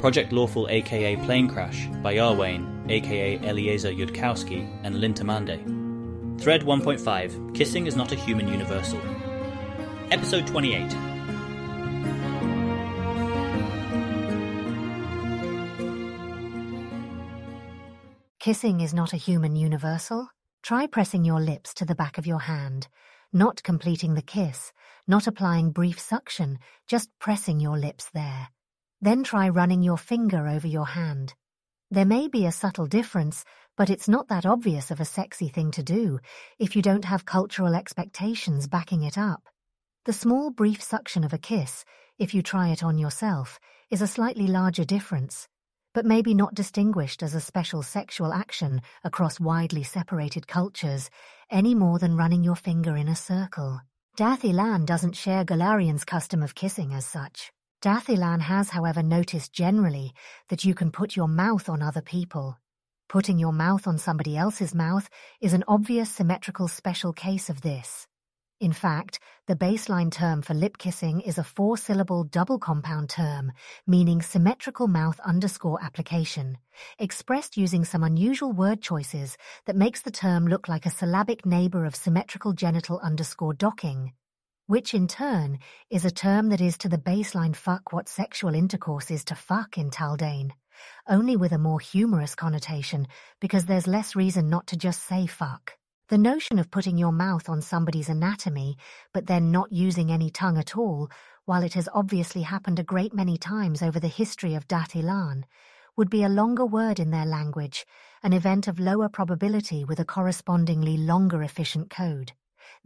Project Lawful aka Planecrash by Iarwain aka Eliezer Yudkowsky and lintamande. Thread 1.5 Kissing is not a human universal. Episode 28 Kissing is not a human universal. Try pressing your lips to the back of your hand, not completing the kiss, not applying brief suction, just pressing your lips there. Then try running your finger over your hand. There may be a subtle difference, but it's not that obvious of a sexy thing to do if you don't have cultural expectations backing it up. The small brief suction of a kiss, if you try it on yourself, is a slightly larger difference, but maybe not distinguished as a special sexual action across widely separated cultures any more than running your finger in a circle. Dath Ilan doesn't share Golarion's custom of kissing as such. Dath Ilan has, however, noticed generally that you can put your mouth on other people. Putting your mouth on somebody else's mouth is an obvious symmetrical special case of this. In fact, the baseline term for lip kissing is a four-syllable double compound term, meaning symmetrical mouth underscore application, expressed using some unusual word choices that makes the term look like a syllabic neighbor of symmetrical genital underscore docking, which in turn is a term that is to the baseline fuck what sexual intercourse is to fuck in Taldane, only with a more humorous connotation because there's less reason not to just say fuck. The notion of putting your mouth on somebody's anatomy, but then not using any tongue at all, while it has obviously happened a great many times over the history of Dath Ilan, would be a longer word in their language, an event of lower probability with a correspondingly longer efficient code.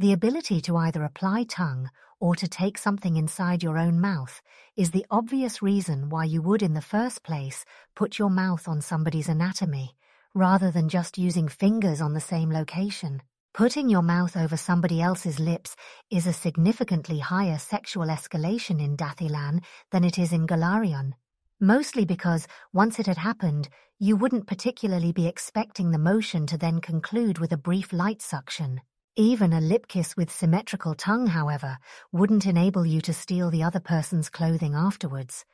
The ability to either apply tongue or to take something inside your own mouth is the obvious reason why you would in the first place put your mouth on somebody's anatomy rather than just using fingers on the same location. Putting your mouth over somebody else's lips is a significantly higher sexual escalation in Dath Ilan than it is in Golarion. Mostly because, once it had happened, you wouldn't particularly be expecting the motion to then conclude with a brief light suction. Even a lip kiss with symmetrical tongue, however, wouldn't enable you to steal the other person's clothing afterwards.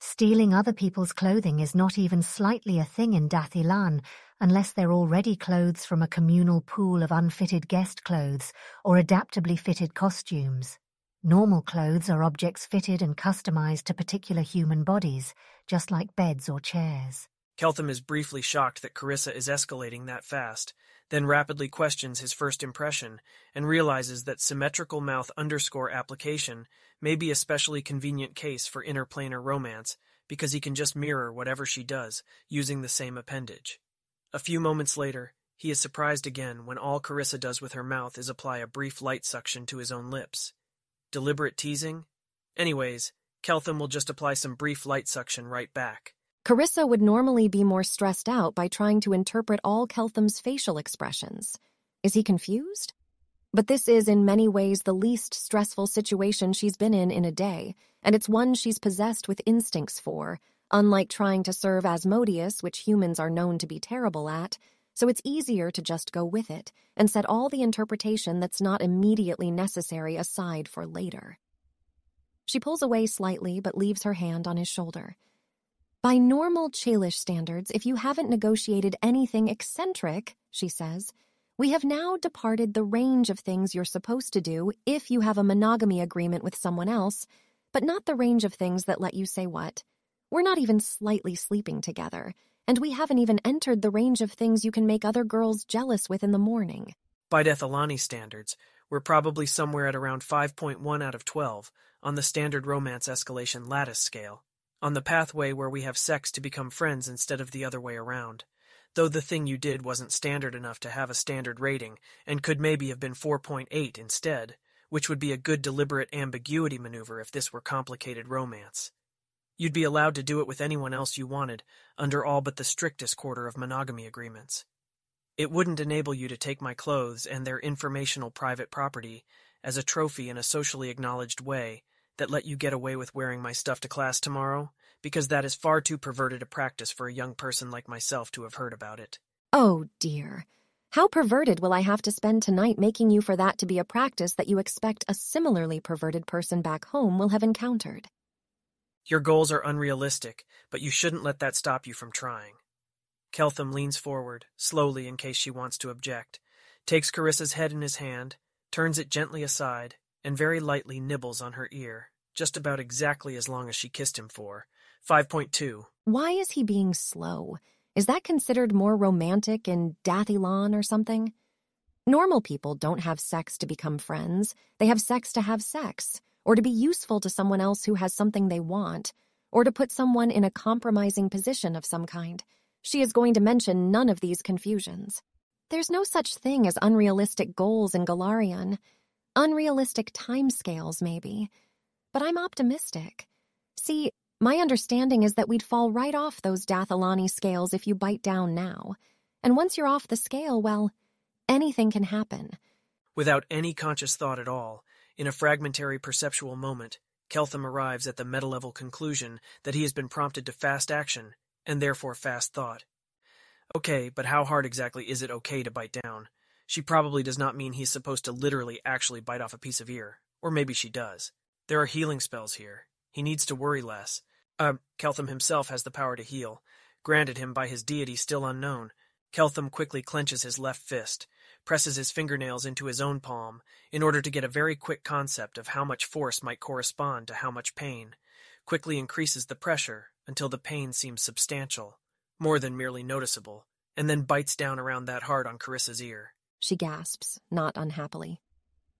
Stealing other people's clothing is not even slightly a thing in Dath Ilan, unless they're already clothes from a communal pool of unfitted guest clothes or adaptably fitted costumes. Normal clothes are objects fitted and customized to particular human bodies, just like beds or chairs. Keltham is briefly shocked that Carissa is escalating that fast, then rapidly questions his first impression and realizes that symmetrical mouth underscore application may be a specially convenient case for interplanar romance because he can just mirror whatever she does using the same appendage. A few moments later, he is surprised again when all Carissa does with her mouth is apply a brief light suction to his own lips. Deliberate teasing? Anyways, Keltham will just apply some brief light suction right back. Carissa would normally be more stressed out by trying to interpret all Keltham's facial expressions. Is he confused? But this is in many ways the least stressful situation she's been in in a day, and it's one she's possessed with instincts for, unlike trying to serve Asmodeus, which humans are known to be terrible at, so it's easier to just go with it and set all the interpretation that's not immediately necessary aside for later. She pulls away slightly but leaves her hand on his shoulder. By normal Chelish standards, if you haven't negotiated anything eccentric, she says, we have now departed the range of things you're supposed to do if you have a monogamy agreement with someone else, but not the range of things that let you say what. We're not even slightly sleeping together, and we haven't even entered the range of things you can make other girls jealous with in the morning. By Dath Ilani standards, we're probably somewhere at around 5.1 out of 12 on the standard romance escalation lattice scale on the pathway where we have sex to become friends instead of the other way around. Though the thing you did wasn't standard enough to have a standard rating, and could maybe have been 4.8 instead, which would be a good deliberate ambiguity maneuver if this were complicated romance. You'd be allowed to do it with anyone else you wanted, under all but the strictest quarter of monogamy agreements. It wouldn't enable you to take my clothes and their informational private property as a trophy in a socially acknowledged way that let you get away with wearing my stuff to class tomorrow, because that is far too perverted a practice for a young person like myself to have heard about it. Oh, dear. How perverted will I have to spend tonight making you for that to be a practice that you expect a similarly perverted person back home will have encountered? Your goals are unrealistic, but you shouldn't let that stop you from trying. Keltham leans forward, slowly in case she wants to object, takes Carissa's head in his hand, turns it gently aside, and very lightly nibbles on her ear, just about exactly as long as she kissed him for. 5.2. Why is he being slow? Is that considered more romantic in Dath Ilan or something? Normal people don't have sex to become friends. They have sex to have sex, or to be useful to someone else who has something they want, or to put someone in a compromising position of some kind. She is going to mention none of these confusions. There's no such thing as unrealistic goals in Golarion. Unrealistic timescales, maybe. But I'm optimistic. See, my understanding is that we'd fall right off those Dath Ilani scales if you bite down now. And once you're off the scale, well, anything can happen. Without any conscious thought at all, in a fragmentary perceptual moment, Keltham arrives at the meta-level conclusion that he has been prompted to fast action and therefore fast thought. Okay, but how hard exactly is it okay to bite down? She probably does not mean he's supposed to literally actually bite off a piece of ear. Or maybe she does. There are healing spells here. He needs to worry less. Uh, Keltham himself has the power to heal, granted him by his deity still unknown. Keltham quickly clenches his left fist, presses his fingernails into his own palm, in order to get a very quick concept of how much force might correspond to how much pain, quickly increases the pressure until the pain seems substantial, more than merely noticeable, and then bites down around that hard on Carissa's ear. She gasps, not unhappily.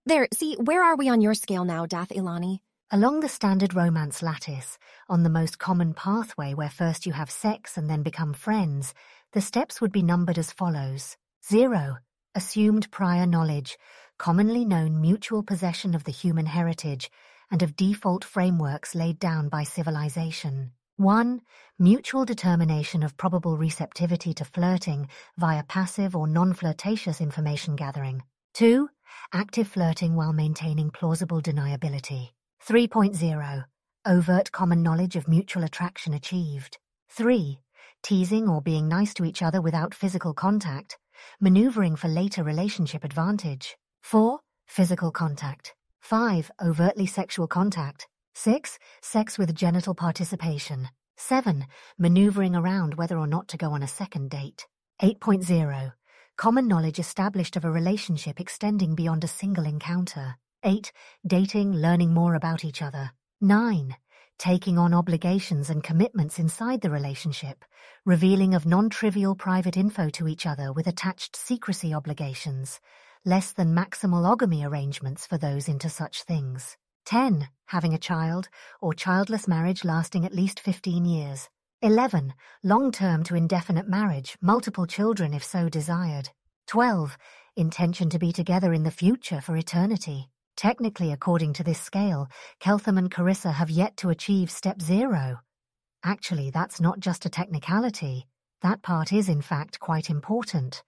There, see, where are we on your scale now, Dath Ilani? Along the standard romance lattice, on the most common pathway where first you have sex and then become friends, the steps would be numbered as follows. Zero, assumed prior knowledge, commonly known mutual possession of the human heritage, and of default frameworks laid down by civilization. 1. Mutual determination of probable receptivity to flirting via passive or non-flirtatious information gathering. 2. Active flirting while maintaining plausible deniability. 3.0. Overt common knowledge of mutual attraction achieved. 3. Teasing or being nice to each other without physical contact. Maneuvering for later relationship advantage. 4. Physical contact. 5. Overtly sexual contact. 6. Sex with genital participation. 7. Maneuvering around whether or not to go on a second date. 8.0. Common knowledge established of a relationship extending beyond a single encounter. 8. Dating, learning more about each other. 9. Taking on obligations and commitments inside the relationship, revealing of non-trivial private info to each other with attached secrecy obligations, less than maximalogamy arrangements for those into such things. 10. Having a child, or childless marriage lasting at least 15 years. 11. Long-term to indefinite marriage, multiple children if so desired. 12. Intention to be together in the future for eternity. Technically, according to this scale, Keltham and Carissa have yet to achieve step zero. Actually, that's not just a technicality. That part is, in fact, quite important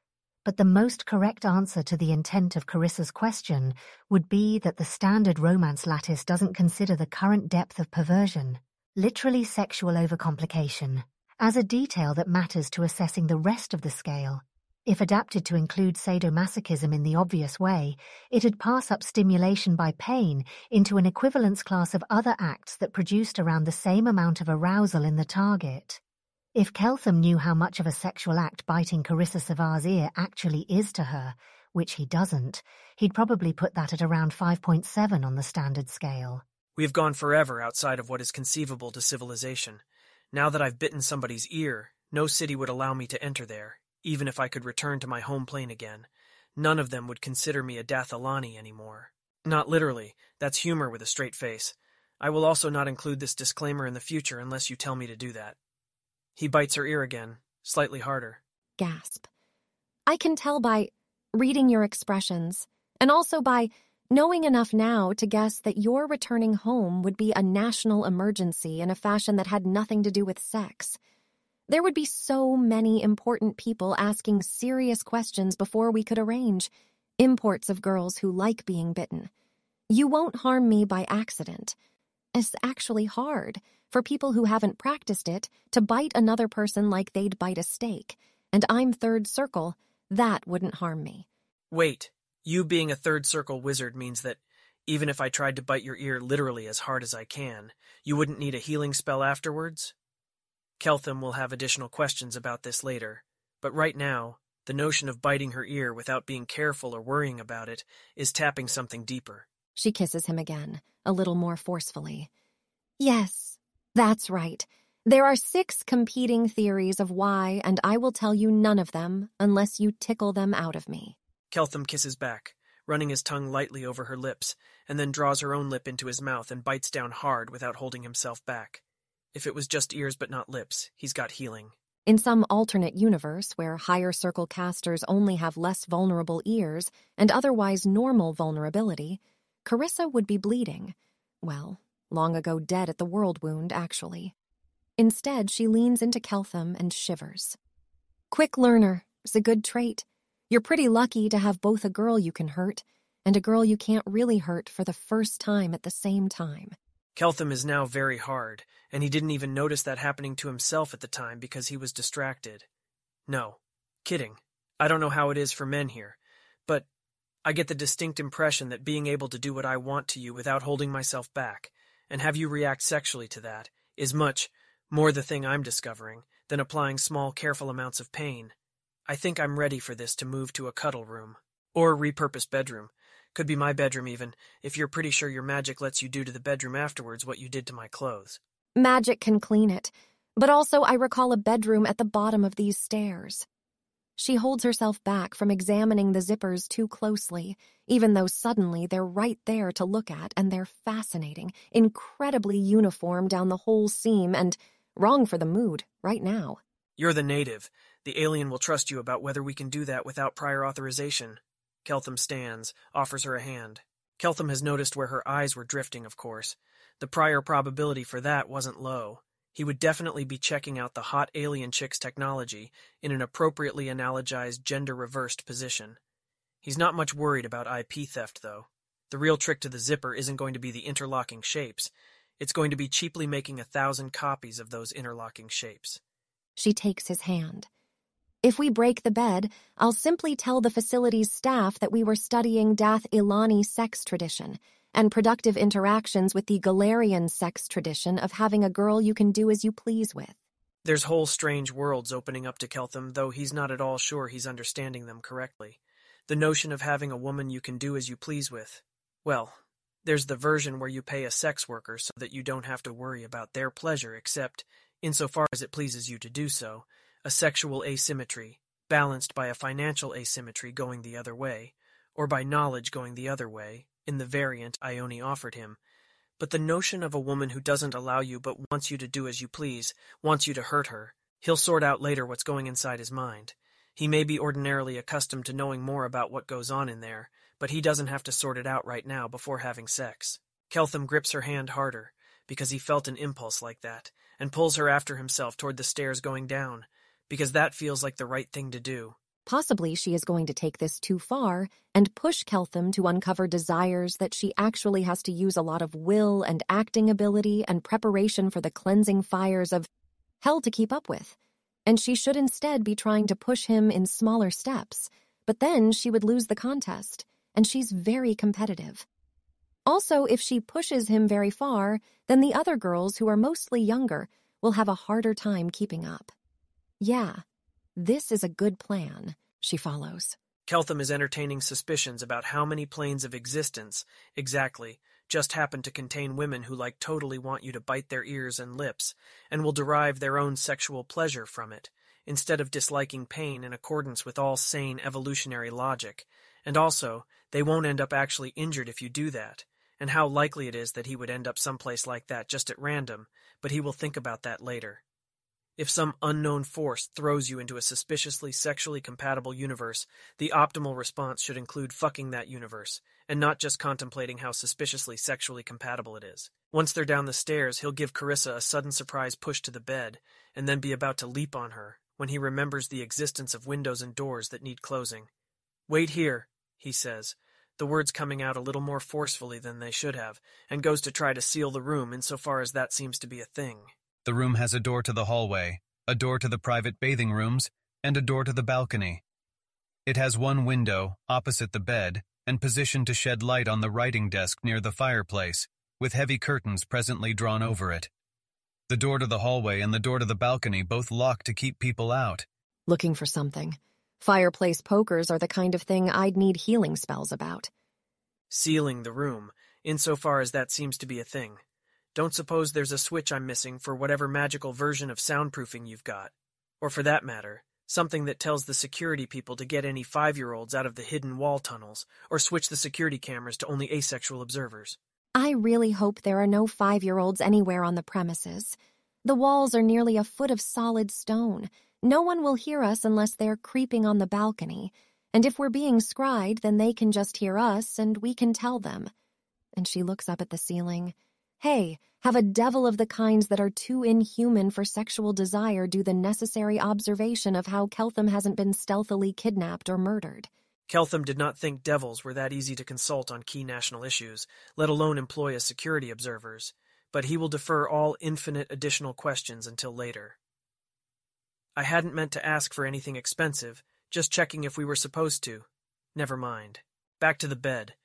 but the most correct answer to the intent of Carissa's question would be that the standard romance lattice doesn't consider the current depth of perversion, literally sexual overcomplication, as a detail that matters to assessing the rest of the scale. If adapted to include sadomasochism in the obvious way, it'd pass up stimulation by pain into an equivalence class of other acts that produced around the same amount of arousal in the target. If Keltham knew how much of a sexual act biting Carissa Sevar's ear actually is to her, which he doesn't, he'd probably put that at around 5.7 on the standard scale. We have gone forever outside of what is conceivable to civilization. Now that I've bitten somebody's ear, no city would allow me to enter there, even if I could return to my home plane again. None of them would consider me a Dath Ilani anymore. Not literally, that's humor with a straight face. I will also not include this disclaimer in the future unless you tell me to do that. He bites her ear again, slightly harder. Gasp. I can tell by reading your expressions, and also by knowing enough now to guess that your returning home would be a national emergency in a fashion that had nothing to do with sex. There would be so many important people asking serious questions before we could arrange. Imports of girls who like being bitten. You won't harm me by accident. It's actually hard for people who haven't practiced it to bite another person like they'd bite a steak. And I'm third circle. That wouldn't harm me. Wait, you being a third circle wizard means that Even if I tried to bite your ear literally as hard as I can, you wouldn't need a healing spell afterwards? Keltham will have additional questions about this later, but right now, the notion of biting her ear without being careful or worrying about it is tapping something deeper. She kisses him again, a little more forcefully. Yes, that's right. There are six competing theories of why, and I will tell you none of them unless you tickle them out of me. Keltham kisses back, running his tongue lightly over her lips, and then draws her own lip into his mouth and bites down hard without holding himself back. If it was just ears but not lips, he's got healing. In some alternate universe where higher circle casters only have less vulnerable ears and otherwise normal vulnerability, Carissa would be bleeding. Well, long ago dead at the world wound, actually. Instead, she leans into Keltham and shivers. Quick learner is a good trait. You're pretty lucky to have both a girl you can hurt and a girl you can't really hurt for the first time at the same time. Keltham is now very hard, and he didn't even notice that happening to himself at the time because he was distracted. No, kidding. I don't know how it is for men here, but I get the distinct impression that being able to do what I want to you without holding myself back, and have you react sexually to that, is much more the thing I'm discovering than applying small, careful amounts of pain. I think I'm ready for this to move to a cuddle room. Or repurposed bedroom. Could be my bedroom, even, if you're pretty sure your magic lets you do to the bedroom afterwards what you did to my clothes. Magic can clean it, but also I recall a bedroom at the bottom of these stairs. She holds herself back from examining the zippers too closely, even though suddenly they're right there to look at and they're fascinating, incredibly uniform down the whole seam and wrong for the mood right now. You're the native. The alien will trust you about whether we can do that without prior authorization. Keltham stands, offers her a hand. Keltham has noticed where her eyes were drifting, of course. The prior probability for that wasn't low. He would definitely be checking out the hot alien chick's technology in an appropriately analogized gender reversed position. He's not much worried about IP theft, though. The real trick to the zipper isn't going to be the interlocking shapes. It's going to be cheaply making a thousand copies of those interlocking shapes. She takes his hand. If we break the bed, I'll simply tell the facility's staff that we were studying Dath Ilani sex tradition and productive interactions with the Golarion sex tradition of having a girl you can do as you please with. There's whole strange worlds opening up to Keltham, though he's not at all sure he's understanding them correctly. The notion of having a woman you can do as you please with. Well, there's the version where you pay a sex worker so that you don't have to worry about their pleasure except, insofar as it pleases you to do so, a sexual asymmetry, balanced by a financial asymmetry going the other way, or by knowledge going the other way, in the variant Ione offered him. But the notion of a woman who doesn't allow you but wants you to do as you please, wants you to hurt her, he'll sort out later what's going inside his mind. He may be ordinarily accustomed to knowing more about what goes on in there, but he doesn't have to sort it out right now before having sex. Keltham grips her hand harder, because he felt an impulse like that, and pulls her after himself toward the stairs going down, because that feels like the right thing to do. Possibly she is going to take this too far and push Keltham to uncover desires that she actually has to use a lot of will and acting ability and preparation for the cleansing fires of hell to keep up with. And she should instead be trying to push him in smaller steps, but then she would lose the contest, and she's very competitive. Also, if she pushes him very far, then the other girls who are mostly younger will have a harder time keeping up. Yeah, this is a good plan, she follows. Keltham is entertaining suspicions about how many planes of existence, exactly, just happen to contain women who like totally want you to bite their ears and lips, and will derive their own sexual pleasure from it, instead of disliking pain in accordance with all sane evolutionary logic. And also, they won't end up actually injured if you do that, and how likely it is that he would end up someplace like that just at random, but he will think about that later. If some unknown force throws you into a suspiciously sexually compatible universe, the optimal response should include fucking that universe, and not just contemplating how suspiciously sexually compatible it is. Once they're down the stairs, he'll give Carissa a sudden surprise push to the bed, and then be about to leap on her, when he remembers the existence of windows and doors that need closing. Wait here, he says, the words coming out a little more forcefully than they should have, and goes to try to seal the room insofar as that seems to be a thing. The room has a door to the hallway, a door to the private bathing rooms, and a door to the balcony. It has one window, opposite the bed, and positioned to shed light on the writing desk near the fireplace, with heavy curtains presently drawn over it. The door to the hallway and the door to the balcony both locked to keep people out. Looking for something. Fireplace pokers are the kind of thing I'd need healing spells about. Sealing the room, insofar as that seems to be a thing. Don't suppose there's a switch I'm missing for whatever magical version of soundproofing you've got. Or for that matter, something that tells the security people to get any five year olds out of the hidden wall tunnels, or switch the security cameras to only asexual observers. I really hope there are no five year olds anywhere on the premises. The walls are nearly a foot of solid stone. No one will hear us unless they're creeping on the balcony. And if we're being scried, then they can just hear us and we can tell them. And she looks up at the ceiling. Hey, have a devil of the kinds that are too inhuman for sexual desire do the necessary observation of how Keltham hasn't been stealthily kidnapped or murdered. Keltham did not think devils were that easy to consult on key national issues, let alone employ as security observers, but he will defer all infinite additional questions until later. I hadn't meant to ask for anything expensive, just checking if we were supposed to. Never mind. Back to the bed.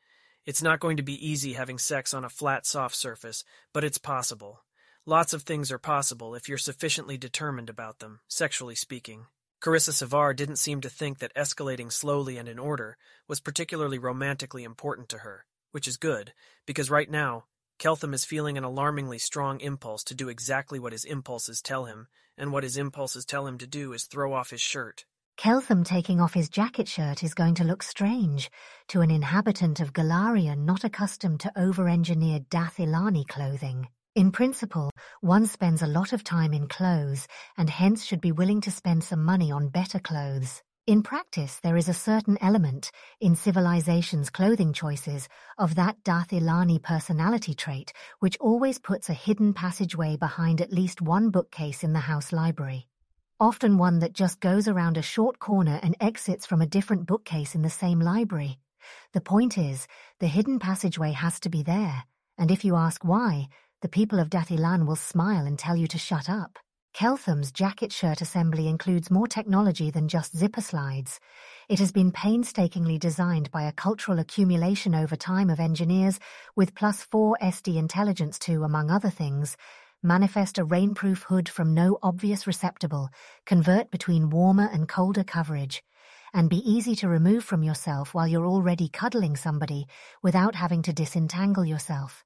It's not going to be easy having sex on a flat, soft surface, but it's possible. Lots of things are possible if you're sufficiently determined about them, sexually speaking. Carissa Sevar didn't seem to think that escalating slowly and in order was particularly romantically important to her, which is good, because right now, Keltham is feeling an alarmingly strong impulse to do exactly what his impulses tell him, and what his impulses tell him to do is throw off his shirt. Keltham taking off his jacket shirt is going to look strange to an inhabitant of Golarion not accustomed to over-engineered Dath Ilani clothing. In principle, one spends a lot of time in clothes and hence should be willing to spend some money on better clothes. In practice, there is a certain element in civilization's clothing choices of that Dath Ilani personality trait which always puts a hidden passageway behind at least one bookcase in the house library. Often one that just goes around a short corner and exits from a different bookcase in the same library. The point is, the hidden passageway has to be there, and if you ask why, the people of Dath Ilan will smile and tell you to shut up. Keltham's jacket shirt assembly includes more technology than just zipper slides. It has been painstakingly designed by a cultural accumulation over time of engineers with plus 4 SD intelligence to, among other things, manifest a rainproof hood from no obvious receptacle, convert between warmer and colder coverage, and be easy to remove from yourself while you're already cuddling somebody without having to disentangle yourself.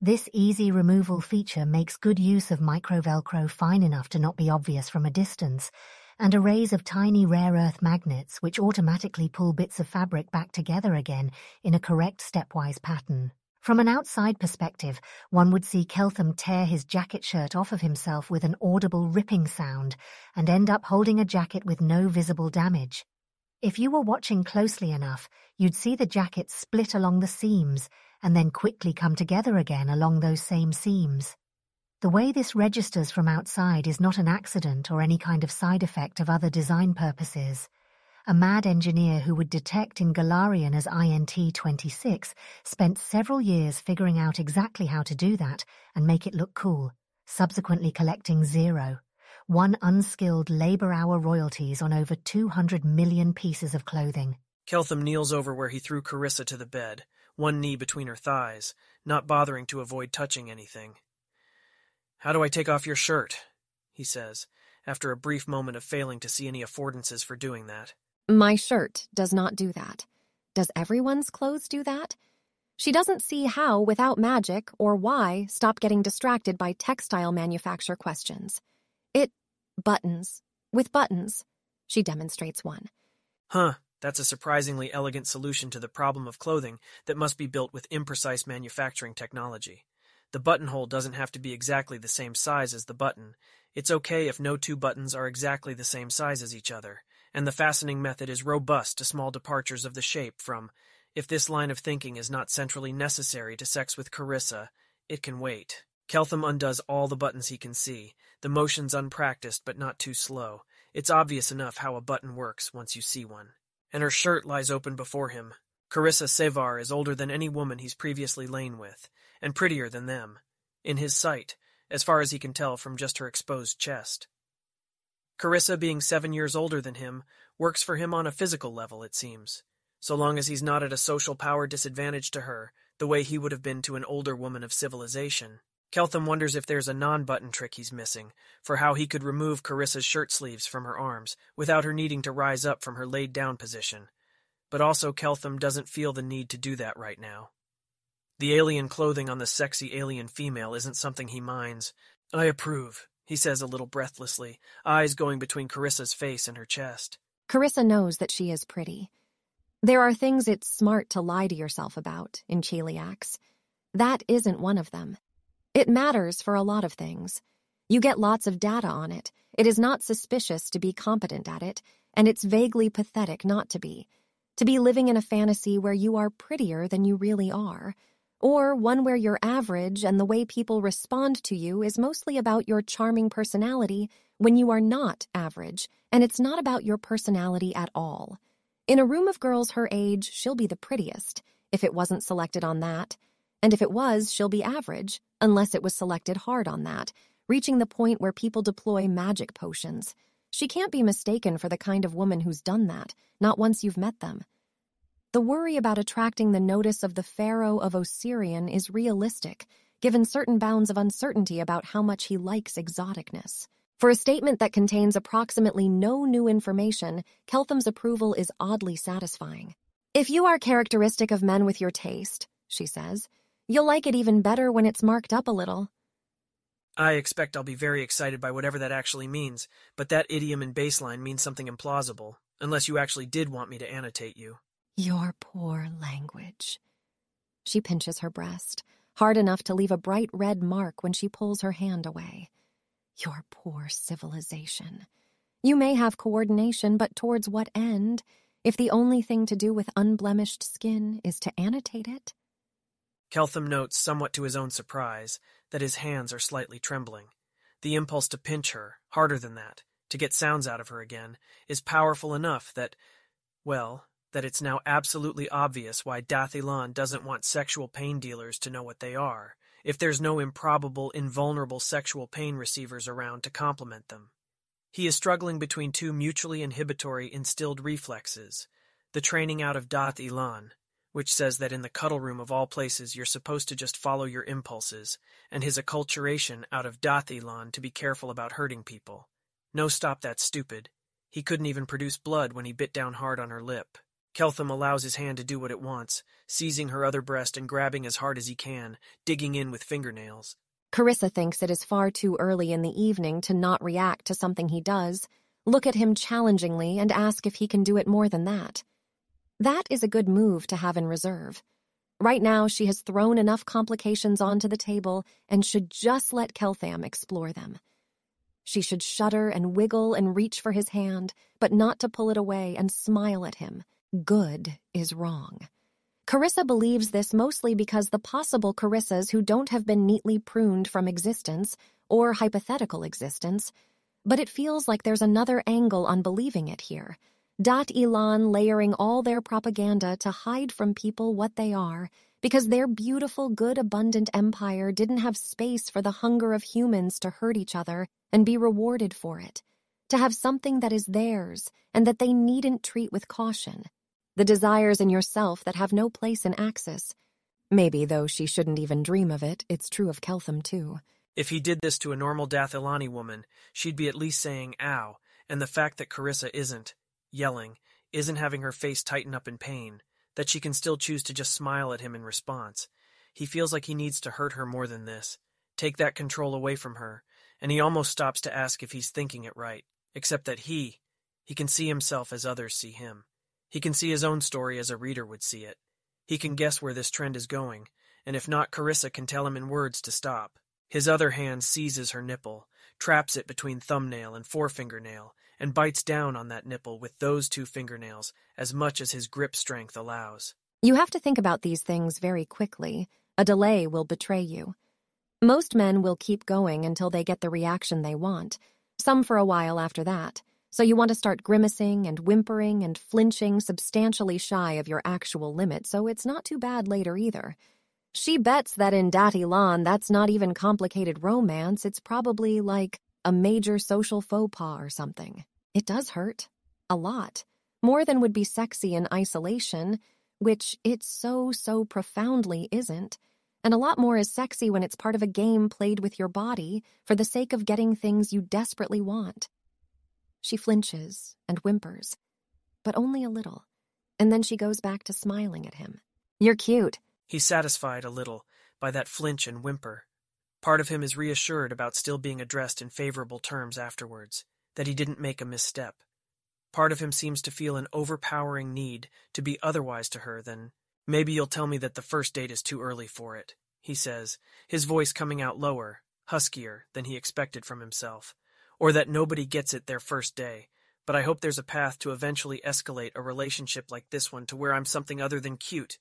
This easy removal feature makes good use of micro Velcro fine enough to not be obvious from a distance, and arrays of tiny rare earth magnets which automatically pull bits of fabric back together again in a correct stepwise pattern. From an outside perspective, one would see Keltham tear his jacket shirt off of himself with an audible ripping sound and end up holding a jacket with no visible damage. If you were watching closely enough, you'd see the jacket split along the seams and then quickly come together again along those same seams. The way this registers from outside is not an accident or any kind of side effect of other design purposes. A mad engineer who would detect in Golarion as INT-26 spent several years figuring out exactly how to do that and make it look cool, subsequently collecting zero. One unskilled labor hour royalties on over 200 million pieces of clothing. Keltham kneels over where he threw Carissa to the bed, one knee between her thighs, not bothering to avoid touching anything. How do I take off your shirt? he says, after a brief moment of failing to see any affordances for doing that. My shirt does not do that. Does everyone's clothes do that? She doesn't see how, without magic, or why, stop getting distracted by textile manufacture questions. It buttons. With buttons. She demonstrates one. Huh, that's a surprisingly elegant solution to the problem of clothing that must be built with imprecise manufacturing technology. The buttonhole doesn't have to be exactly the same size as the button. It's okay if no two buttons are exactly the same size as each other, and the fastening method is robust to small departures of the shape from, if this line of thinking is not centrally necessary to sex with Carissa, it can wait. Keltham undoes all the buttons he can see, the motions unpracticed but not too slow. It's obvious enough how a button works once you see one and her shirt lies open before him. Carissa Sevar is older than any woman he's previously lain with, and prettier than them, in his sight, as far as he can tell from just her exposed chest. Carissa, being seven years older than him, works for him on a physical level, it seems. so long as he's not at a social power disadvantage to her, the way he would have been to an older woman of civilization. Keltham wonders if there's a non-button trick he's missing, for how he could remove Carissa's shirt sleeves from her arms, without her needing to rise up from her laid-down position. But also Keltham doesn't feel the need to do that right now. The alien clothing on the sexy alien female isn't something he minds. I approve, he says a little breathlessly, eyes going between Carissa's face and her chest. Carissa knows that she is pretty. There are things it's smart to lie to yourself about in Cheliax. That isn't one of them. It matters for a lot of things. You get lots of data on it. It is not suspicious to be competent at it, and it's vaguely pathetic not to be. To be living in a fantasy where you are prettier than you really are, or one where you're average and the way people respond to you is mostly about your charming personality when you are not average, and it's not about your personality at all. In a room of girls her age, she'll be the prettiest, if it wasn't selected on that. And if it was, she'll be average, unless it was selected hard on that, reaching the point where people deploy magic potions. She can't be mistaken for the kind of woman who's done that, not once you've met them. The worry about attracting the notice of the Pharaoh of Osirion is realistic, given certain bounds of uncertainty about how much he likes exoticness. For a statement that contains approximately no new information, Keltham's approval is oddly satisfying. If you are characteristic of men with your taste, she says, You'll like it even better when it's marked up a little. I expect I'll be very excited by whatever that actually means, but that idiom and baseline means something implausible, unless you actually did want me to annotate you. Your poor language. She pinches her breast, hard enough to leave a bright red mark when she pulls her hand away. Your poor civilization. You may have coordination, but towards what end, if the only thing to do with unblemished skin is to annotate it? Keltham notes, somewhat to his own surprise, that his hands are slightly trembling. The impulse to pinch her, harder than that, to get sounds out of her again, is powerful enough that, well, that it's now absolutely obvious why Dath Ilan doesn't want sexual pain dealers to know what they are, if there's no improbable, invulnerable sexual pain receivers around to complement them. He is struggling between two mutually inhibitory instilled reflexes, the training out of Dath Ilan, which says that in the cuddle room of all places you're supposed to just follow your impulses, and his acculturation out of Dath Dathilan to be careful about hurting people. No stop that stupid. He couldn't even produce blood when he bit down hard on her lip. Keltham allows his hand to do what it wants, seizing her other breast and grabbing as hard as he can, digging in with fingernails. Carissa thinks it is far too early in the evening to not react to something he does, look at him challengingly, and ask if he can do it more than that. That is a good move to have in reserve. Right now, she has thrown enough complications onto the table and should just let Keltham explore them. She should shudder and wiggle and reach for his hand, but not to pull it away and smile at him. Good is wrong. Carissa believes this mostly because the possible Carissas who don't have been neatly pruned from existence, or hypothetical existence, but it feels like there's another angle on believing it here Dath Ilan layering all their propaganda to hide from people what they are, because their beautiful, good, abundant empire didn't have space for the hunger of humans to hurt each other and be rewarded for it, to have something that is theirs and that they needn't treat with caution. The desires in yourself that have no place in Axis. Maybe, though she shouldn't even dream of it, it's true of Keltham, too. If he did this to a normal Dath Ilani woman, she'd be at least saying, ow, and the fact that Carissa isn't, yelling, isn't having her face tighten up in pain, that she can still choose to just smile at him in response. He feels like he needs to hurt her more than this, take that control away from her, and he almost stops to ask if he's thinking it right, except that he, he can see himself as others see him. He can see his own story as a reader would see it. He can guess where this trend is going, and if not, Carissa can tell him in words to stop. His other hand seizes her nipple, traps it between thumbnail and forefingernail, and bites down on that nipple with those two fingernails as much as his grip strength allows. You have to think about these things very quickly. A delay will betray you. Most men will keep going until they get the reaction they want, some for a while after that. So you want to start grimacing and whimpering and flinching substantially shy of your actual limit, so it's not too bad later either. She bets that in Dath Ilan, that's not even complicated romance, it's probably like a major social faux pas or something. It does hurt. A lot. More than would be sexy in isolation, which it so, so profoundly isn't. And a lot more is sexy when it's part of a game played with your body for the sake of getting things you desperately want. She flinches and whimpers, but only a little, and then she goes back to smiling at him. You're cute. He's satisfied a little by that flinch and whimper. Part of him is reassured about still being addressed in favorable terms afterwards, that he didn't make a misstep. Part of him seems to feel an overpowering need to be otherwise to her than, maybe you'll tell me that the first date is too early for it, he says, his voice coming out lower, huskier than he expected from himself, or that nobody gets it their first day, but I hope there's a path to eventually escalate a relationship like this one to where I'm something other than cute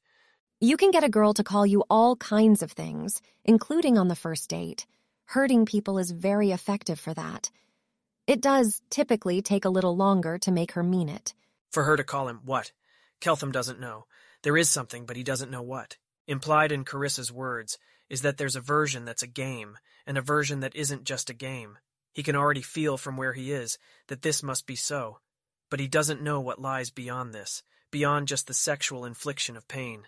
you can get a girl to call you all kinds of things, including on the first date. Hurting people is very effective for that. It does typically take a little longer to make her mean it. For her to call him what? Keltham doesn't know. There is something, but he doesn't know what. Implied in Carissa's words is that there's a version that's a game, and a version that isn't just a game. He can already feel from where he is that this must be so. But he doesn't know what lies beyond this, beyond just the sexual infliction of pain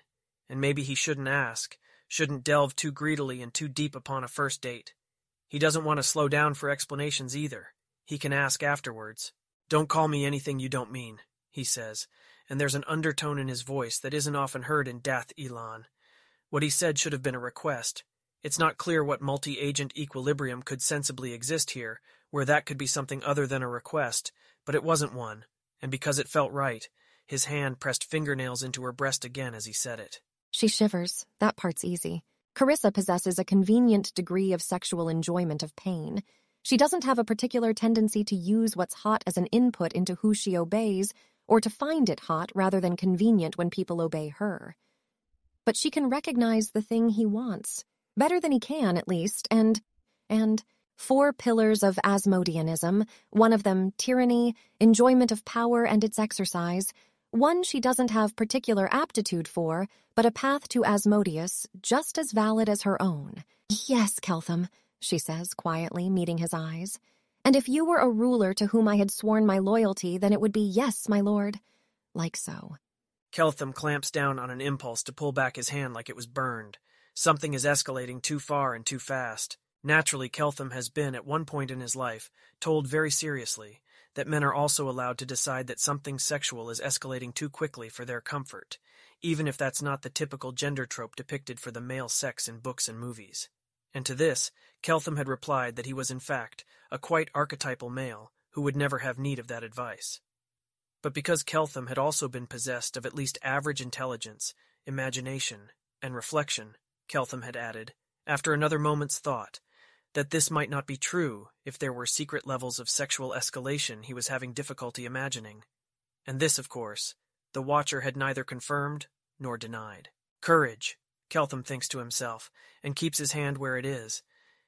and maybe he shouldn't ask, shouldn't delve too greedily and too deep upon a first date. He doesn't want to slow down for explanations either. He can ask afterwards. Don't call me anything you don't mean, he says, and there's an undertone in his voice that isn't often heard in Dath Ilan. What he said should have been a request. It's not clear what multi agent equilibrium could sensibly exist here, where that could be something other than a request, but it wasn't one, and because it felt right, his hand pressed fingernails into her breast again as he said it. She shivers. That part's easy. Carissa possesses a convenient degree of sexual enjoyment of pain. She doesn't have a particular tendency to use what's hot as an input into who she obeys, or to find it hot rather than convenient when people obey her. But she can recognize the thing he wants, better than he can, at least, and. and. Four pillars of Asmodeanism, one of them tyranny, enjoyment of power and its exercise, one she doesn't have particular aptitude for, but a path to Asmodeus just as valid as her own. Yes, Keltham, she says quietly, meeting his eyes. And if you were a ruler to whom I had sworn my loyalty, then it would be yes, my lord. Like so. Keltham clamps down on an impulse to pull back his hand like it was burned. Something is escalating too far and too fast. Naturally, Keltham has been, at one point in his life, told very seriously that men are also allowed to decide that something sexual is escalating too quickly for their comfort, even if that's not the typical gender trope depicted for the male sex in books and movies. And to this, Keltham had replied that he was in fact a quite archetypal male who would never have need of that advice. But because Keltham had also been possessed of at least average intelligence, imagination, and reflection, Keltham had added, after another moment's thought, that this might not be true if there were secret levels of sexual escalation he was having difficulty imagining. And this, of course, the Watcher had neither confirmed nor denied. Courage, Keltham thinks to himself, and keeps his hand where it is.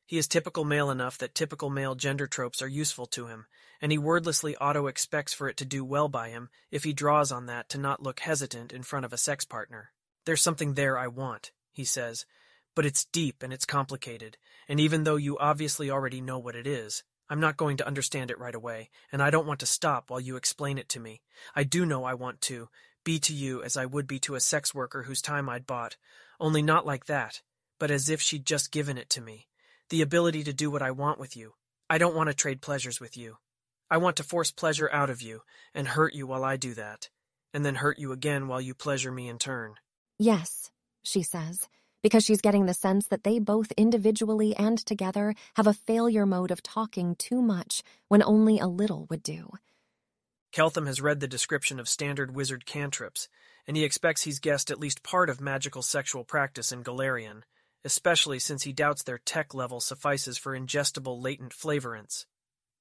He is typical male enough that typical male gender tropes are useful to him, and he wordlessly auto expects for it to do well by him if he draws on that to not look hesitant in front of a sex partner. There's something there I want, he says, but it's deep and it's complicated, and even though you obviously already know what it is, I'm not going to understand it right away, and I don't want to stop while you explain it to me. I do know I want to be to you as I would be to a sex worker whose time I'd bought, only not like that, but as if she'd just given it to me. The ability to do what I want with you. I don't want to trade pleasures with you. I want to force pleasure out of you and hurt you while I do that, and then hurt you again while you pleasure me in turn. Yes, she says, because she's getting the sense that they both individually and together have a failure mode of talking too much when only a little would do. Keltham has read the description of standard wizard cantrips, and he expects he's guessed at least part of magical sexual practice in Golarion, especially since he doubts their tech level suffices for ingestible latent flavorants.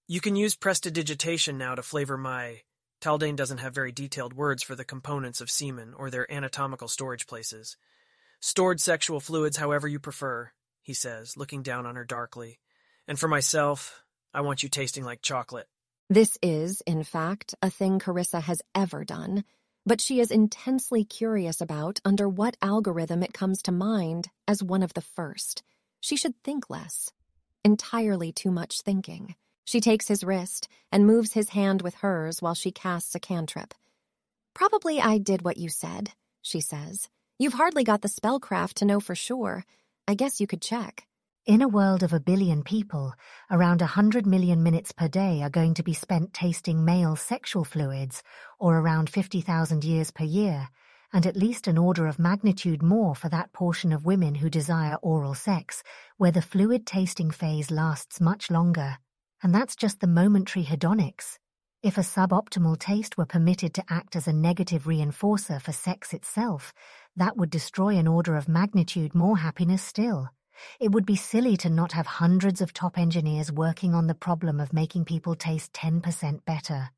You can use prestidigitation now to flavor my. Taldane doesn't have very detailed words for the components of semen or their anatomical storage places. Stored sexual fluids however you prefer, he says, looking down on her darkly. And for myself, I want you tasting like chocolate. This is, in fact, a thing Carissa has ever done, but she is intensely curious about under what algorithm it comes to mind as one of the first. She should think less. Entirely too much thinking. She takes his wrist and moves his hand with hers while she casts a cantrip. Probably I did what you said, she says. You've hardly got the spellcraft to know for sure. I guess you could check. In a world of a billion people, around a hundred million minutes per day are going to be spent tasting male sexual fluids, or around 50,000 years per year, and at least an order of magnitude more for that portion of women who desire oral sex, where the fluid tasting phase lasts much longer. And that's just the momentary hedonics. If a suboptimal taste were permitted to act as a negative reinforcer for sex itself, that would destroy an order of magnitude more happiness still. It would be silly to not have hundreds of top engineers working on the problem of making people taste 10% better.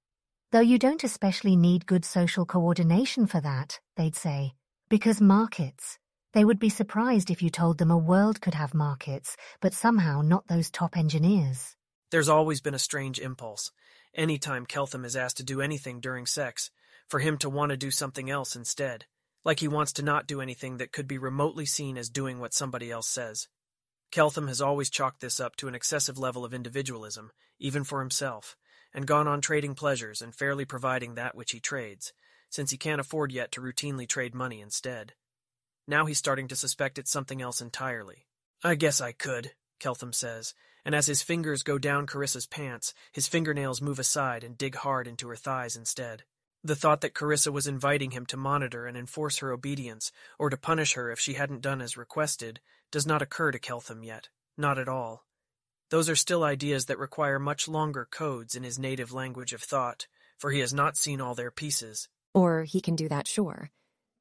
Though you don't especially need good social coordination for that, they'd say, because markets. They would be surprised if you told them a world could have markets, but somehow not those top engineers. There's always been a strange impulse, any time Keltham is asked to do anything during sex, for him to want to do something else instead like he wants to not do anything that could be remotely seen as doing what somebody else says. Keltham has always chalked this up to an excessive level of individualism, even for himself, and gone on trading pleasures and fairly providing that which he trades, since he can't afford yet to routinely trade money instead. Now he's starting to suspect it's something else entirely. I guess I could, Keltham says, and as his fingers go down Carissa's pants, his fingernails move aside and dig hard into her thighs instead. The thought that Carissa was inviting him to monitor and enforce her obedience, or to punish her if she hadn't done as requested, does not occur to Keltham yet. Not at all. Those are still ideas that require much longer codes in his native language of thought, for he has not seen all their pieces. Or he can do that, sure.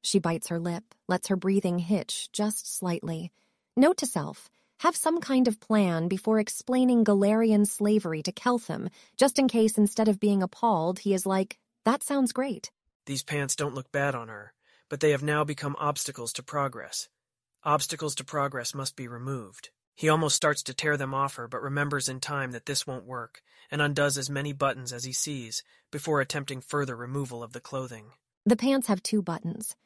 She bites her lip, lets her breathing hitch just slightly. Note to self, have some kind of plan before explaining Golarion slavery to Keltham, just in case instead of being appalled, he is like, that sounds great. These pants don't look bad on her, but they have now become obstacles to progress. Obstacles to progress must be removed. He almost starts to tear them off her, but remembers in time that this won't work, and undoes as many buttons as he sees before attempting further removal of the clothing. The pants have two buttons.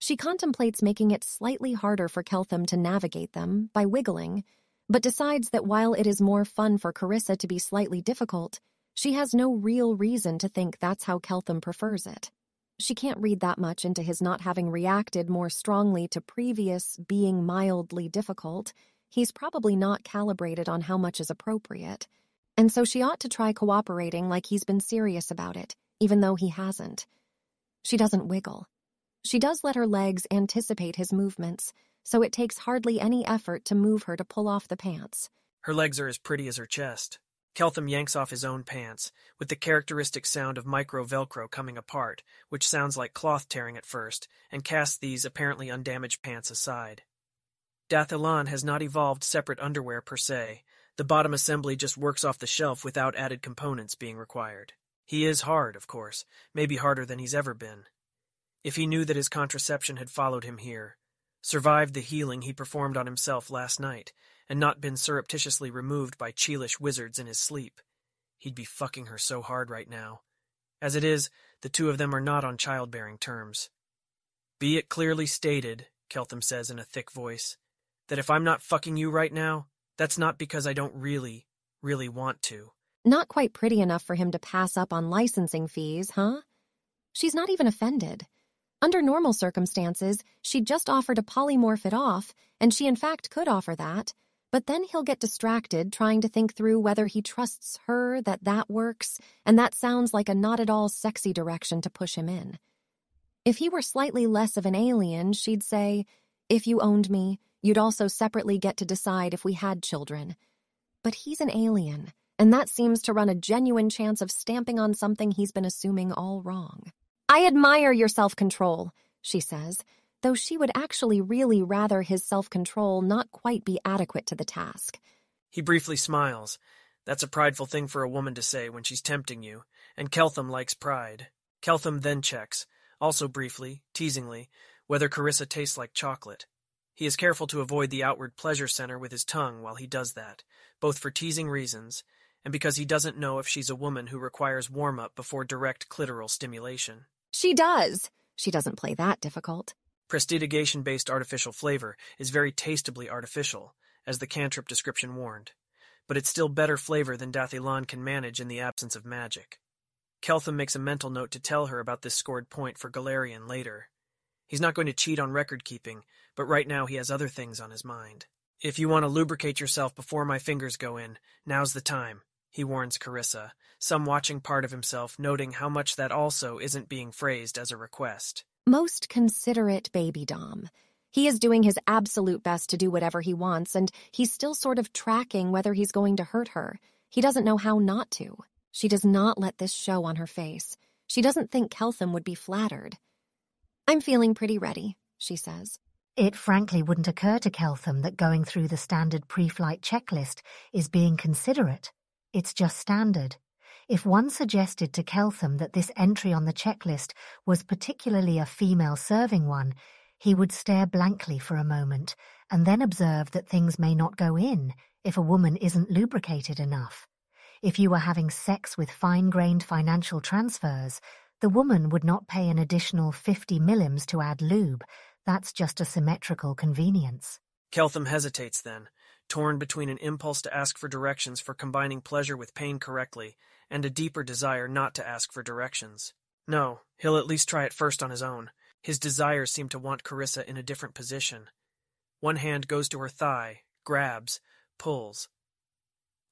She contemplates making it slightly harder for Keltham to navigate them by wiggling, but decides that while it is more fun for Carissa to be slightly difficult, she has no real reason to think that's how Keltham prefers it. She can't read that much into his not having reacted more strongly to previous being mildly difficult. He's probably not calibrated on how much is appropriate. And so she ought to try cooperating like he's been serious about it, even though he hasn't. She doesn't wiggle. She does let her legs anticipate his movements, so it takes hardly any effort to move her to pull off the pants. Her legs are as pretty as her chest. Keltham yanks off his own pants, with the characteristic sound of micro Velcro coming apart, which sounds like cloth tearing at first, and casts these apparently undamaged pants aside. Dath Ilan has not evolved separate underwear per se. The bottom assembly just works off the shelf without added components being required. He is hard, of course, maybe harder than he's ever been. If he knew that his contraception had followed him here, survived the healing he performed on himself last night, and not been surreptitiously removed by Chelish wizards in his sleep. He'd be fucking her so hard right now. As it is, the two of them are not on childbearing terms. Be it clearly stated, Keltham says in a thick voice, that if I'm not fucking you right now, that's not because I don't really, really want to. Not quite pretty enough for him to pass up on licensing fees, huh? She's not even offended. Under normal circumstances, she'd just offer to polymorph it off, and she in fact could offer that, but then he'll get distracted trying to think through whether he trusts her that that works, and that sounds like a not at all sexy direction to push him in. If he were slightly less of an alien, she'd say, If you owned me, you'd also separately get to decide if we had children. But he's an alien, and that seems to run a genuine chance of stamping on something he's been assuming all wrong. I admire your self control, she says, though she would actually really rather his self control not quite be adequate to the task. He briefly smiles. That's a prideful thing for a woman to say when she's tempting you, and Keltham likes pride. Keltham then checks, also briefly, teasingly, whether Carissa tastes like chocolate. He is careful to avoid the outward pleasure center with his tongue while he does that, both for teasing reasons and because he doesn't know if she's a woman who requires warm up before direct clitoral stimulation. She does. She doesn't play that difficult. Prestidigitation based artificial flavor is very tastably artificial, as the cantrip description warned, but it's still better flavor than Dath Ilan can manage in the absence of magic. Keltham makes a mental note to tell her about this scored point for Golarion later. He's not going to cheat on record keeping, but right now he has other things on his mind. If you want to lubricate yourself before my fingers go in, now's the time, he warns Carissa, some watching part of himself noting how much that also isn't being phrased as a request. Most considerate baby Dom. He is doing his absolute best to do whatever he wants, and he's still sort of tracking whether he's going to hurt her. He doesn't know how not to. She does not let this show on her face. She doesn't think Keltham would be flattered. I'm feeling pretty ready, she says. It frankly wouldn't occur to Keltham that going through the standard pre-flight checklist is being considerate. It's just standard. If one suggested to Keltham that this entry on the checklist was particularly a female serving one, he would stare blankly for a moment and then observe that things may not go in if a woman isn't lubricated enough. If you were having sex with fine-grained financial transfers, the woman would not pay an additional 50 millims to add lube. That's just a symmetrical convenience. Keltham hesitates then, torn between an impulse to ask for directions for combining pleasure with pain correctly and a deeper desire not to ask for directions. No, he'll at least try it first on his own. His desires seem to want Carissa in a different position. One hand goes to her thigh, grabs, pulls.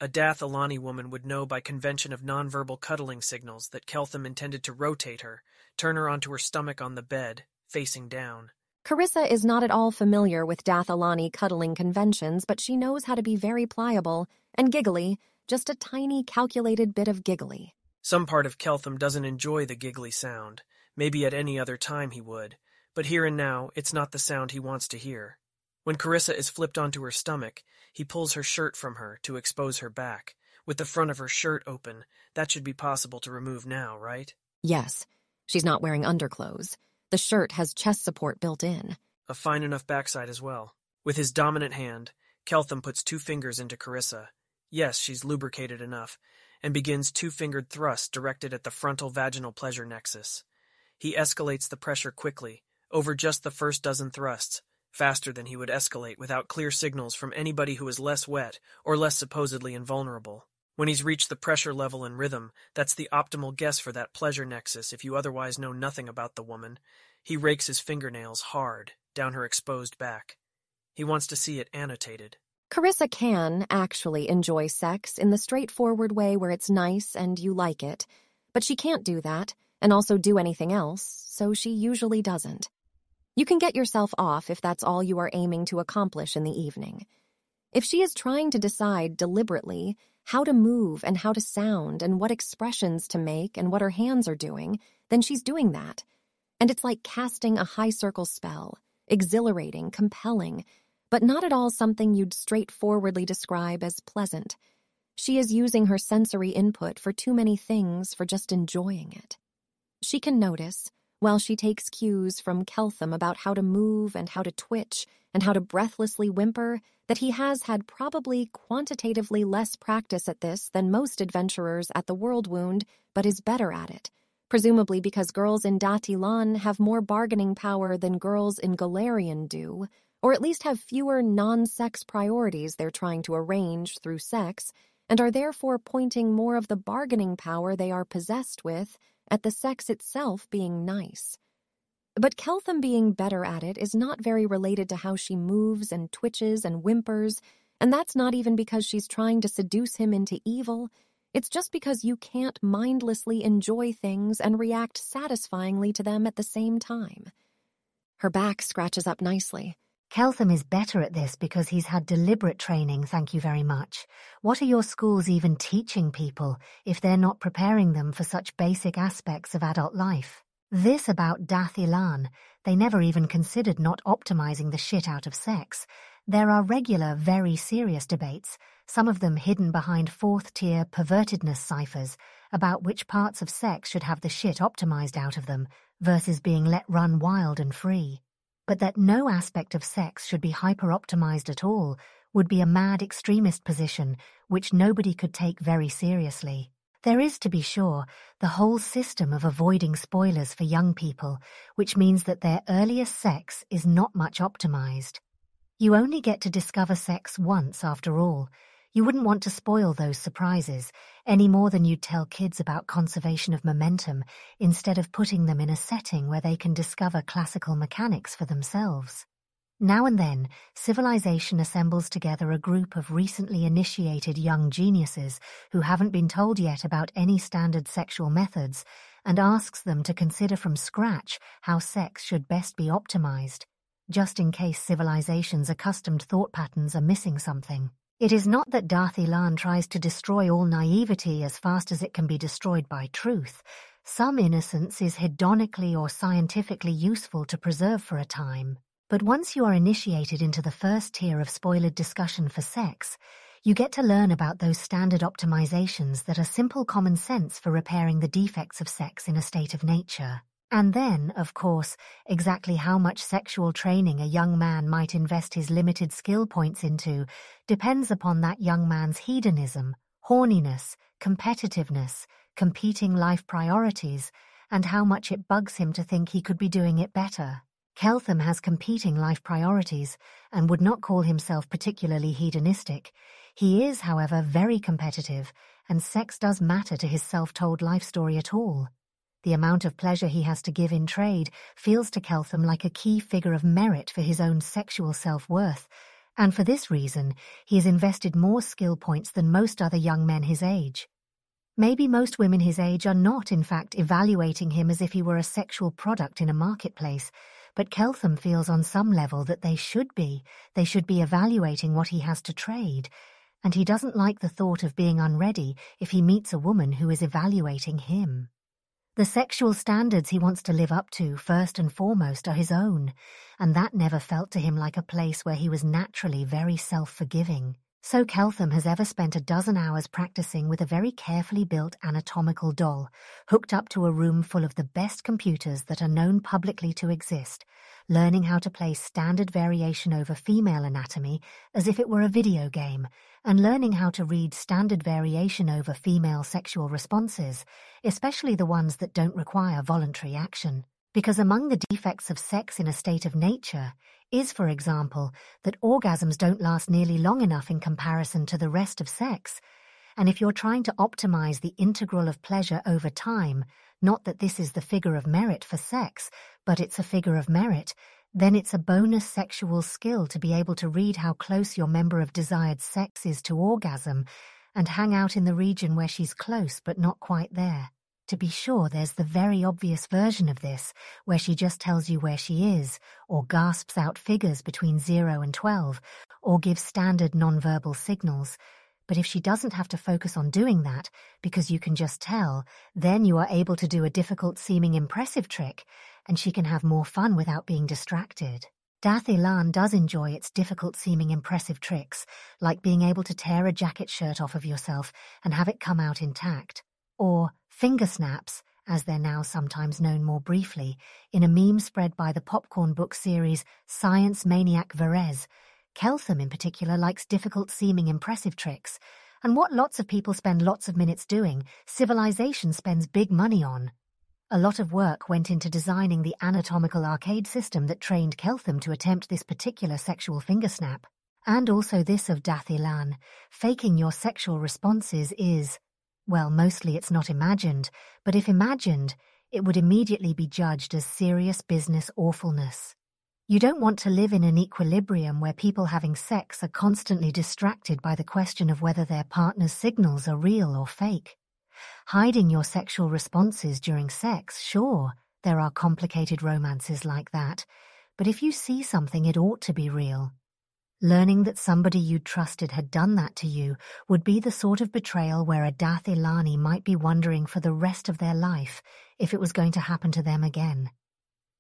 A Dath Ilani woman would know by convention of nonverbal cuddling signals that Keltham intended to rotate her, turn her onto her stomach on the bed, facing down. Carissa is not at all familiar with Dath Ilani cuddling conventions, but she knows how to be very pliable and giggly, just a tiny calculated bit of giggly. Some part of Keltham doesn't enjoy the giggly sound. Maybe at any other time he would, but here and now it's not the sound he wants to hear. When Carissa is flipped onto her stomach, he pulls her shirt from her to expose her back. With the front of her shirt open, that should be possible to remove now, right? Yes. She's not wearing underclothes. The shirt has chest support built in. A fine enough backside as well. With his dominant hand, Keltham puts two fingers into Carissa. Yes, she's lubricated enough, and begins two-fingered thrusts directed at the frontal vaginal pleasure nexus. He escalates the pressure quickly, over just the first dozen thrusts, faster than he would escalate without clear signals from anybody who is less wet or less supposedly invulnerable. When he's reached the pressure level and rhythm, that's the optimal guess for that pleasure nexus if you otherwise know nothing about the woman. He rakes his fingernails hard down her exposed back. He wants to see it annotated. Carissa can actually enjoy sex in the straightforward way where it's nice and you like it, but she can't do that and also do anything else, so she usually doesn't. You can get yourself off if that's all you are aiming to accomplish in the evening. If she is trying to decide deliberately how to move and how to sound and what expressions to make and what her hands are doing, then she's doing that. And it's like casting a high circle spell, exhilarating, compelling, but not at all something you'd straightforwardly describe as pleasant. She is using her sensory input for too many things for just enjoying it. She can notice, while she takes cues from Keltham about how to move and how to twitch and how to breathlessly whimper, that he has had probably quantitatively less practice at this than most adventurers at the World Wound, but is better at it, presumably because girls in Dath Ilan have more bargaining power than girls in Golarion do, or at least have fewer non-sex priorities they're trying to arrange through sex, and are therefore pointing more of the bargaining power they are possessed with at the sex itself being nice. But Keltham being better at it is not very related to how she moves and twitches and whimpers, and that's not even because she's trying to seduce him into evil. It's just because you can't mindlessly enjoy things and react satisfyingly to them at the same time. Her back scratches up nicely. Keltham is better at this because he's had deliberate training, thank you very much. What are your schools even teaching people if they're not preparing them for such basic aspects of adult life? This about Dath Ilan, they never even considered not optimizing the shit out of sex. There are regular, very serious debates, some of them hidden behind fourth-tier pervertedness ciphers, about which parts of sex should have the shit optimized out of them versus being let run wild and free but that no aspect of sex should be hyper-optimized at all would be a mad extremist position which nobody could take very seriously. There is, to be sure, the whole system of avoiding spoilers for young people, which means that their earliest sex is not much optimized. You only get to discover sex once, after all. You wouldn't want to spoil those surprises any more than you'd tell kids about conservation of momentum instead of putting them in a setting where they can discover classical mechanics for themselves. Now and then, civilization assembles together a group of recently initiated young geniuses who haven't been told yet about any standard sexual methods and asks them to consider from scratch how sex should best be optimized, just in case civilization's accustomed thought patterns are missing something. It is not Dath Ilan tries to destroy all naivety as fast as it can be destroyed by truth. Some innocence is hedonically or scientifically useful to preserve for a time. But once you are initiated into the first tier of spoiled discussion for sex, you get to learn about those standard optimizations that are simple common sense for repairing the defects of sex in a state of nature. And then, of course, exactly how much sexual training a young man might invest his limited skill points into depends upon that young man's hedonism, horniness, competitiveness, competing life priorities, and how much it bugs him to think he could be doing it better. Keltham has competing life priorities and would not call himself particularly hedonistic. He is, however, very competitive, and sex does matter to his self-told life story at all. The amount of pleasure he has to give in trade feels to Keltham like a key figure of merit for his own sexual self-worth, and for this reason he has invested more skill points than most other young men his age. Maybe most women his age are not, in fact, evaluating him as if he were a sexual product in a marketplace, but Keltham feels on some level that they should be. They should be evaluating what he has to trade, and he doesn't like the thought of being unready if he meets a woman who is evaluating him. The sexual standards he wants to live up to, first and foremost, are his own, and that never felt to him like a place where he was naturally very self-forgiving. So Keltham has ever spent a dozen hours practicing with a very carefully built anatomical doll, hooked up to a room full of the best computers that are known publicly to exist, learning how to play standard variation over female anatomy as if it were a video game, and learning how to read standard variation over female sexual responses, especially the ones that don't require voluntary action. Because among the defects of sex in a state of nature is, for example, that orgasms don't last nearly long enough in comparison to the rest of sex. And if you're trying to optimize the integral of pleasure over time, not that this is the figure of merit for sex, but it's a figure of merit, then it's a bonus sexual skill to be able to read how close your member of desired sex is to orgasm and hang out in the region where she's close but not quite there. To be sure, there's the very obvious version of this, where she just tells you where she is, or gasps out figures between 0 and 12, or gives standard nonverbal signals, but if she doesn't have to focus on doing that, because you can just tell, then you are able to do a difficult-seeming impressive trick, and she can have more fun without being distracted. Dath Ilan does enjoy its difficult-seeming impressive tricks, like being able to tear a jacket shirt off of yourself and have it come out intact, or finger snaps, as they're now sometimes known more briefly, in a meme spread by the Popcorn book series Science Maniac Varese, Keltham in particular likes difficult-seeming impressive tricks, and what lots of people spend lots of minutes doing, civilization spends big money on. A lot of work went into designing the anatomical arcade system that trained Keltham to attempt this particular sexual finger snap. And also this of Dath Ilan. Faking your sexual responses is, well, mostly it's not imagined, but if imagined, it would immediately be judged as serious business awfulness. You don't want to live in an equilibrium where people having sex are constantly distracted by the question of whether their partner's signals are real or fake. Hiding your sexual responses during sex, sure, there are complicated romances like that, but if you see something, it ought to be real. Learning that somebody you trusted had done that to you would be the sort of betrayal where a Dath Ilani might be wondering for the rest of their life if it was going to happen to them again.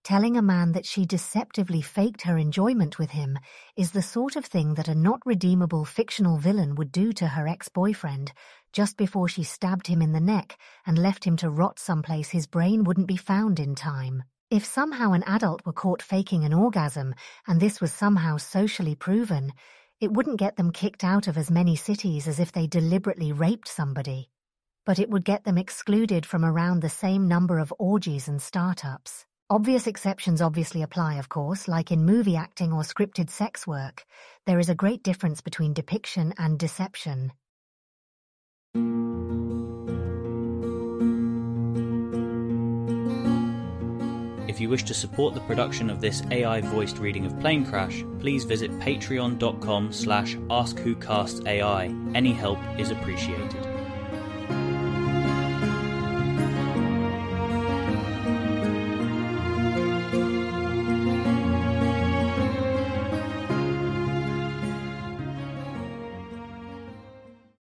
Telling a man that she deceptively faked her enjoyment with him is the sort of thing that a not redeemable fictional villain would do to her ex-boyfriend just before she stabbed him in the neck and left him to rot someplace his brain wouldn't be found in time. If somehow an adult were caught faking an orgasm and this was somehow socially proven, it wouldn't get them kicked out of as many cities as if they deliberately raped somebody. But it would get them excluded from around the same number of orgies and startups. Obvious exceptions obviously apply, of course, like in movie acting or scripted sex work. There is a great difference between depiction and deception. If you wish to support the production of this AI-voiced reading of Planecrash, please visit patreon.com slash askwhocastsai. Any help is appreciated.